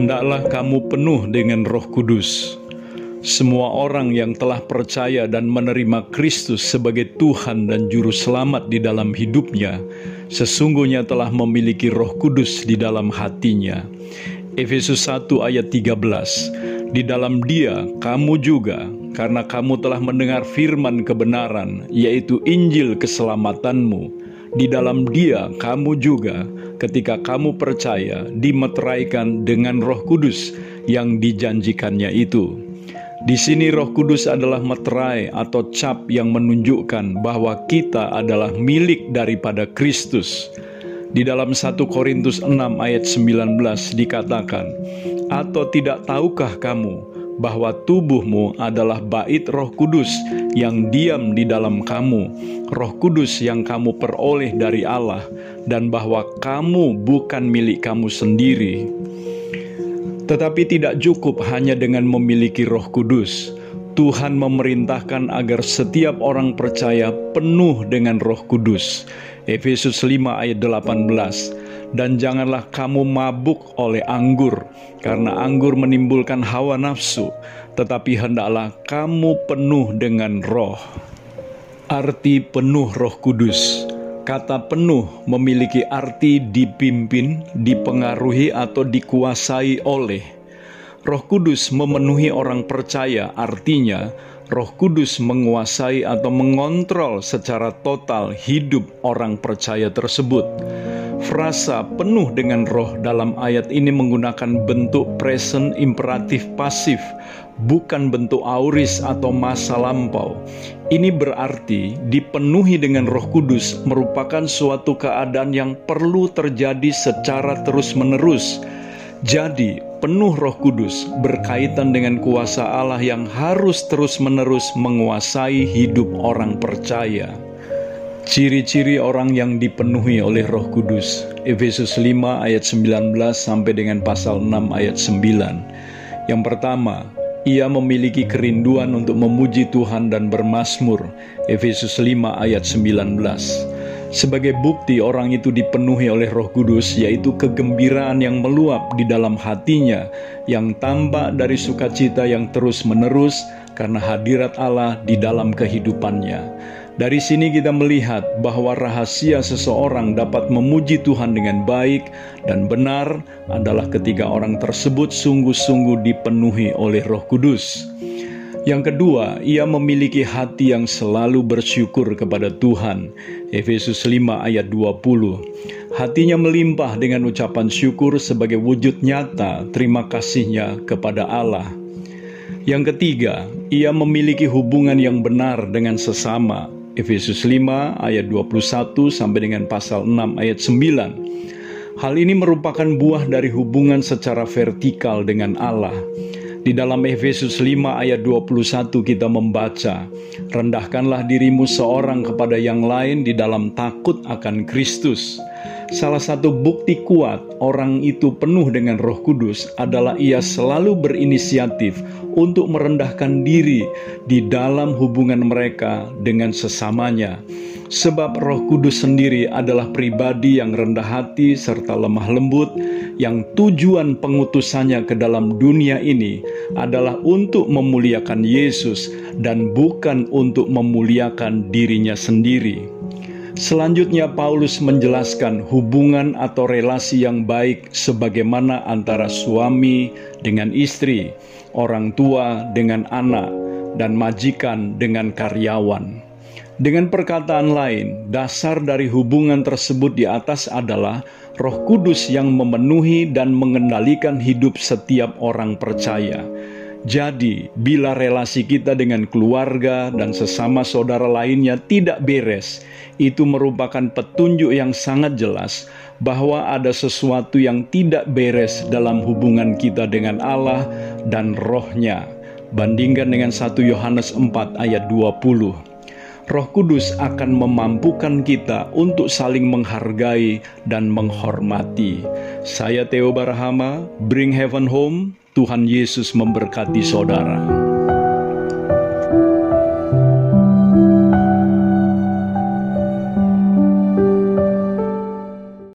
Marilah kamu penuh dengan Roh Kudus. Semua orang yang telah percaya dan menerima Kristus sebagai Tuhan dan Juru Selamat di dalam hidupnya, sesungguhnya telah memiliki Roh Kudus di dalam hatinya. Efesus 1 ayat 13 Di dalam dia kamu juga, karena kamu telah mendengar firman kebenaran, yaitu Injil keselamatanmu, di dalam Dia kamu juga, ketika kamu percaya, dimeteraikan dengan Roh Kudus yang dijanjikannya itu. Di sini Roh Kudus adalah meterai atau cap yang menunjukkan bahwa kita adalah milik daripada Kristus. Di dalam 1 Korintus 6 ayat 19 dikatakan, "Atau tidak tahukah kamu bahwa tubuhmu adalah bait Roh Kudus yang diam di dalam kamu, Roh Kudus yang kamu peroleh dari Allah, dan bahwa kamu bukan milik kamu sendiri. Tetapi tidak cukup hanya dengan memiliki Roh Kudus. Tuhan memerintahkan agar setiap orang percaya penuh dengan Roh Kudus. Efesus 5 ayat 18 dan janganlah kamu mabuk oleh anggur, karena anggur menimbulkan hawa nafsu, tetapi hendaklah kamu penuh dengan roh. Arti penuh roh kudus Kata penuh memiliki arti dipimpin, dipengaruhi, atau dikuasai oleh. Roh Kudus memenuhi orang percaya, artinya Roh Kudus menguasai atau mengontrol secara total hidup orang percaya tersebut. Frasa penuh dengan roh dalam ayat ini menggunakan bentuk present imperatif pasif, bukan bentuk auris atau masa lampau. Ini berarti dipenuhi dengan roh kudus merupakan suatu keadaan yang perlu terjadi secara terus-menerus. Jadi, penuh roh kudus berkaitan dengan kuasa Allah yang harus terus-menerus menguasai hidup orang percaya. Ciri-ciri orang yang dipenuhi oleh Roh Kudus. Efesus 5 ayat 19 sampai dengan pasal 6 ayat 9. Yang pertama, ia memiliki kerinduan untuk memuji Tuhan dan bermasmur. Efesus 5 ayat 19. Sebagai bukti orang itu dipenuhi oleh Roh Kudus, yaitu kegembiraan yang meluap di dalam hatinya, yang tampak dari sukacita yang terus-menerus karena hadirat Allah di dalam kehidupannya. Dari sini kita melihat bahwa rahasia seseorang dapat memuji Tuhan dengan baik dan benar adalah ketika orang tersebut sungguh-sungguh dipenuhi oleh Roh Kudus. Yang kedua, ia memiliki hati yang selalu bersyukur kepada Tuhan. Efesus 5 ayat 20. Hatinya melimpah dengan ucapan syukur sebagai wujud nyata terima kasihnya kepada Allah. Yang ketiga, ia memiliki hubungan yang benar dengan sesama. Efesus 5 ayat 21 sampai dengan pasal 6 ayat 9. Hal ini merupakan buah dari hubungan secara vertikal dengan Allah. Di dalam Efesus 5 ayat 21 kita membaca, Rendahkanlah dirimu seorang kepada yang lain di dalam takut akan Kristus. Salah satu bukti kuat orang itu penuh dengan Roh Kudus adalah ia selalu berinisiatif untuk merendahkan diri di dalam hubungan mereka dengan sesamanya. Sebab Roh Kudus sendiri adalah pribadi yang rendah hati serta lemah lembut, yang tujuan pengutusannya ke dalam dunia ini adalah untuk memuliakan Yesus dan bukan untuk memuliakan dirinya sendiri. Selanjutnya Paulus menjelaskan hubungan atau relasi yang baik sebagaimana antara suami dengan istri, orang tua dengan anak, dan majikan dengan karyawan. Dengan perkataan lain, dasar dari hubungan tersebut di atas adalah Roh Kudus yang memenuhi dan mengendalikan hidup setiap orang percaya. Jadi, bila relasi kita dengan keluarga dan sesama saudara lainnya tidak beres, itu merupakan petunjuk yang sangat jelas bahwa ada sesuatu yang tidak beres dalam hubungan kita dengan Allah dan rohnya. Bandingkan dengan 1 Yohanes 4 ayat 20. Roh Kudus akan memampukan kita untuk saling menghargai dan menghormati. Saya Theo Barahama, Bring Heaven Home, Tuhan Yesus memberkati saudara.